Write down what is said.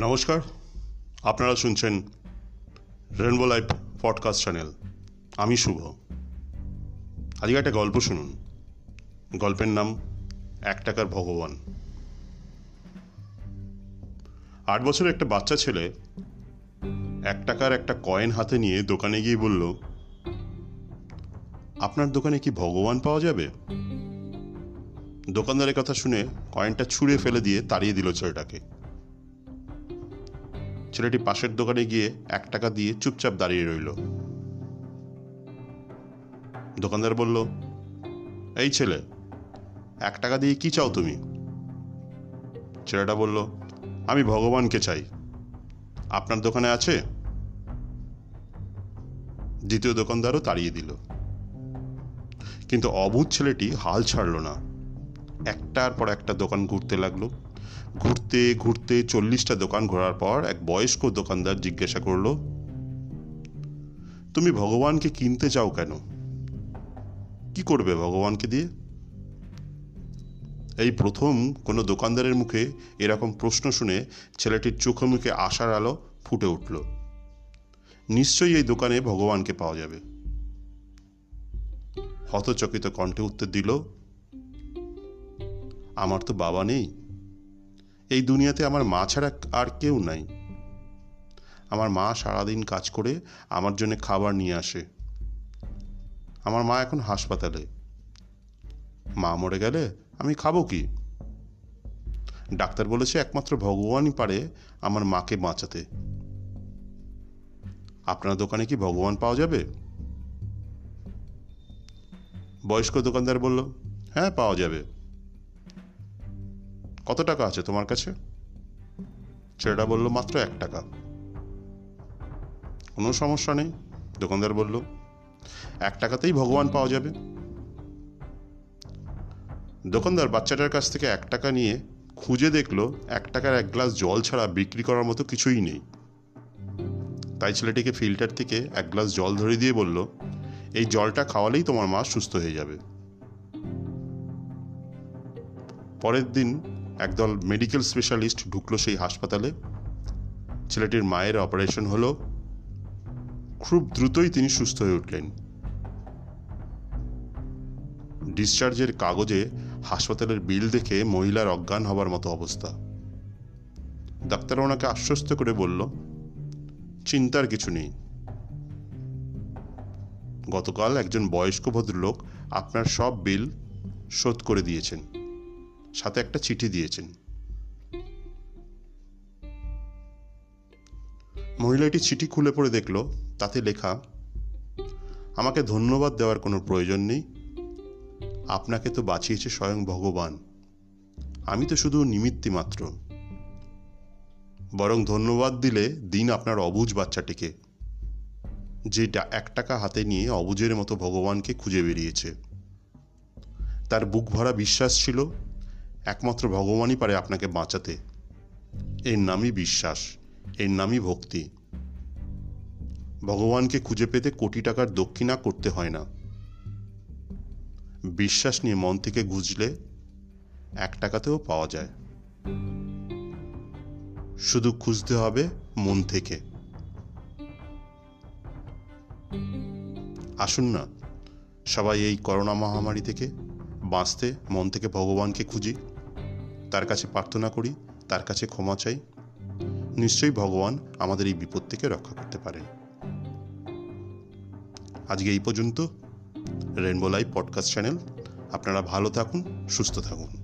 নমস্কার। আপনারা শুনছেন রেনবো লাইফ পডকাস্ট চ্যানেল আমি শুভ। আজকে একটা গল্প শুনুন। গল্পের নাম এক টাকার ভগবান। আট বছরের একটা বাচ্চা ছেলে এক টাকার একটা কয়েন হাতে নিয়ে দোকানে গিয়ে বলল, আপনার দোকানে কি ভগবান পাওয়া যাবে? দোকানদারের কথা শুনে কয়েনটা ছুঁড়ে ফেলে দিয়ে তাড়িয়ে দিল ছেলেটাকে। ছেলেটি পাশের দোকানে গিয়ে এক টাকা দিয়ে চুপচাপ দাঁড়িয়ে রইল। দোকানদার বলল, এই ছেলে, এক টাকা দিয়ে কি চাও তুমি? ছেলেটা বলল, আমি ভগবানকে চাই। আপনার দোকানে আছে? দ্বিতীয় দোকানদারও তাড়িয়ে দিল। কিন্তু অবুধ ছেলেটি হাল ছাড়ল না। একটার পর একটা দোকান ঘুরতে লাগল। ঘুরতে ঘুরতে চল্লিশটা দোকান ঘোরার পর এক বয়স্ক দোকানদার জিজ্ঞাসা করল, তুমি ভগবানকে কিনতে চাও কেন? কি করবে ভগবানকে দিয়ে? এই প্রথম কোনো দোকানদারের মুখে এরকম প্রশ্ন শুনে ছেলেটির চোখে মুখে আশার আলো ফুটে উঠল। নিশ্চয়ই এই দোকানে ভগবানকে পাওয়া যাবে। হতচকিত কণ্ঠে উত্তর দিল, আমার তো বাবা নেই। এই দুনিয়াতে আমার মা ছাড়া আর কেউ নাই। আমার মা সারাদিন কাজ করে আমার জন্য খাবার নিয়ে আসে। আমার মা এখন হাসপাতালে। মা মরে গেলে আমি খাব কি? ডাক্তার বলেছে একমাত্র ভগবানই পারে আমার মাকে বাঁচাতে। আপনার দোকানে কি ভগবান পাওয়া যাবে? বয়স্ক দোকানদার বলল হ্যাঁ পাওয়া যাবে। কত টাকা আছে তোমার কাছে? ছেলেটা বলল, মাত্র এক টাকা। কোনো সমস্যা নেই, দোকানদার বলল, এক টাকাতেই ভগবান পাওয়া যাবে। দোকানদার বাচ্চাটার কাছ থেকে এক টাকা নিয়ে খুঁজে দেখল, এক টাকার এক গ্লাস জল ছাড়া বিক্রি করার মতো কিছুই নেই। তাই ছেলেটিকে ফিল্টার থেকে এক গ্লাস জল ধরে দিয়ে বলল, এই জলটা খাওয়ালেই তোমার মা সুস্থ হয়ে যাবে। পরের দিন একদল মেডিকেল স্পেশালিস্ট ঢুকলো সেই হাসপাতালে। ছেলেটির মায়ের অপারেশন হলো। খুব দ্রুতই তিনি সুস্থ হয়ে উঠলেন। ডিসচার্জের কাগজে হাসপাতালের বিল দেখে মহিলার অজ্ঞান হবার মতো অবস্থা। ডাক্তার ওনাকে আশ্বস্ত করে বলল, চিন্তার কিছু নেই। গতকাল একজন বয়স্ক ভদ্রলোক আপনার সব বিল শোধ করে দিয়েছেন। সাথে একটা চিঠি দিয়েছেন। মহিলাটি চিঠি খুলে পড়ে দেখল, তাতে লেখা, আমাকে ধন্যবাদ দেওয়ার কোনো প্রয়োজন নেই। আপনাকে তো বাঁচিয়েছে স্বয়ং ভগবান। আমি তো শুধু নিমিত্তি মাত্র। বরং ধন্যবাদ দিলে দিন আপনার অবুজ বাচ্চাটিকে, যে এক টাকা হাতে নিয়ে অবুজের মতো ভগবানকে খুঁজে বেরিয়েছে। তার বুক ভরা বিশ্বাস ছিল একমাত্র ভগবানই পারে আপনাকে বাঁচাতে। এর নামই বিশ্বাস, এর নামই ভক্তি। ভগবানকে খুঁজে পেতে কোটি টাকার দক্ষিণা করতে হয় না। বিশ্বাস নিয়ে মন থেকে গুজলে এক টাকাতেও পাওয়া যায়। শুধু খুঁজতে হবে মন থেকে। আসুন না, সবাই এই করোনা মহামারী থেকে বাঁচতে মন থেকে ভগবানকে খুঁজি। তার কাছে প্রার্থনা করি, তার কাছে ক্ষমা চাই। নিশ্চয়ই ভগবান আমাদের এই বিপদ থেকে রক্ষা করতে পারেন। আজকে এই পর্যন্ত রেনবো লাইভ পডকাস্ট চ্যানেল। আপনারা ভালো থাকুন, সুস্থ থাকুন।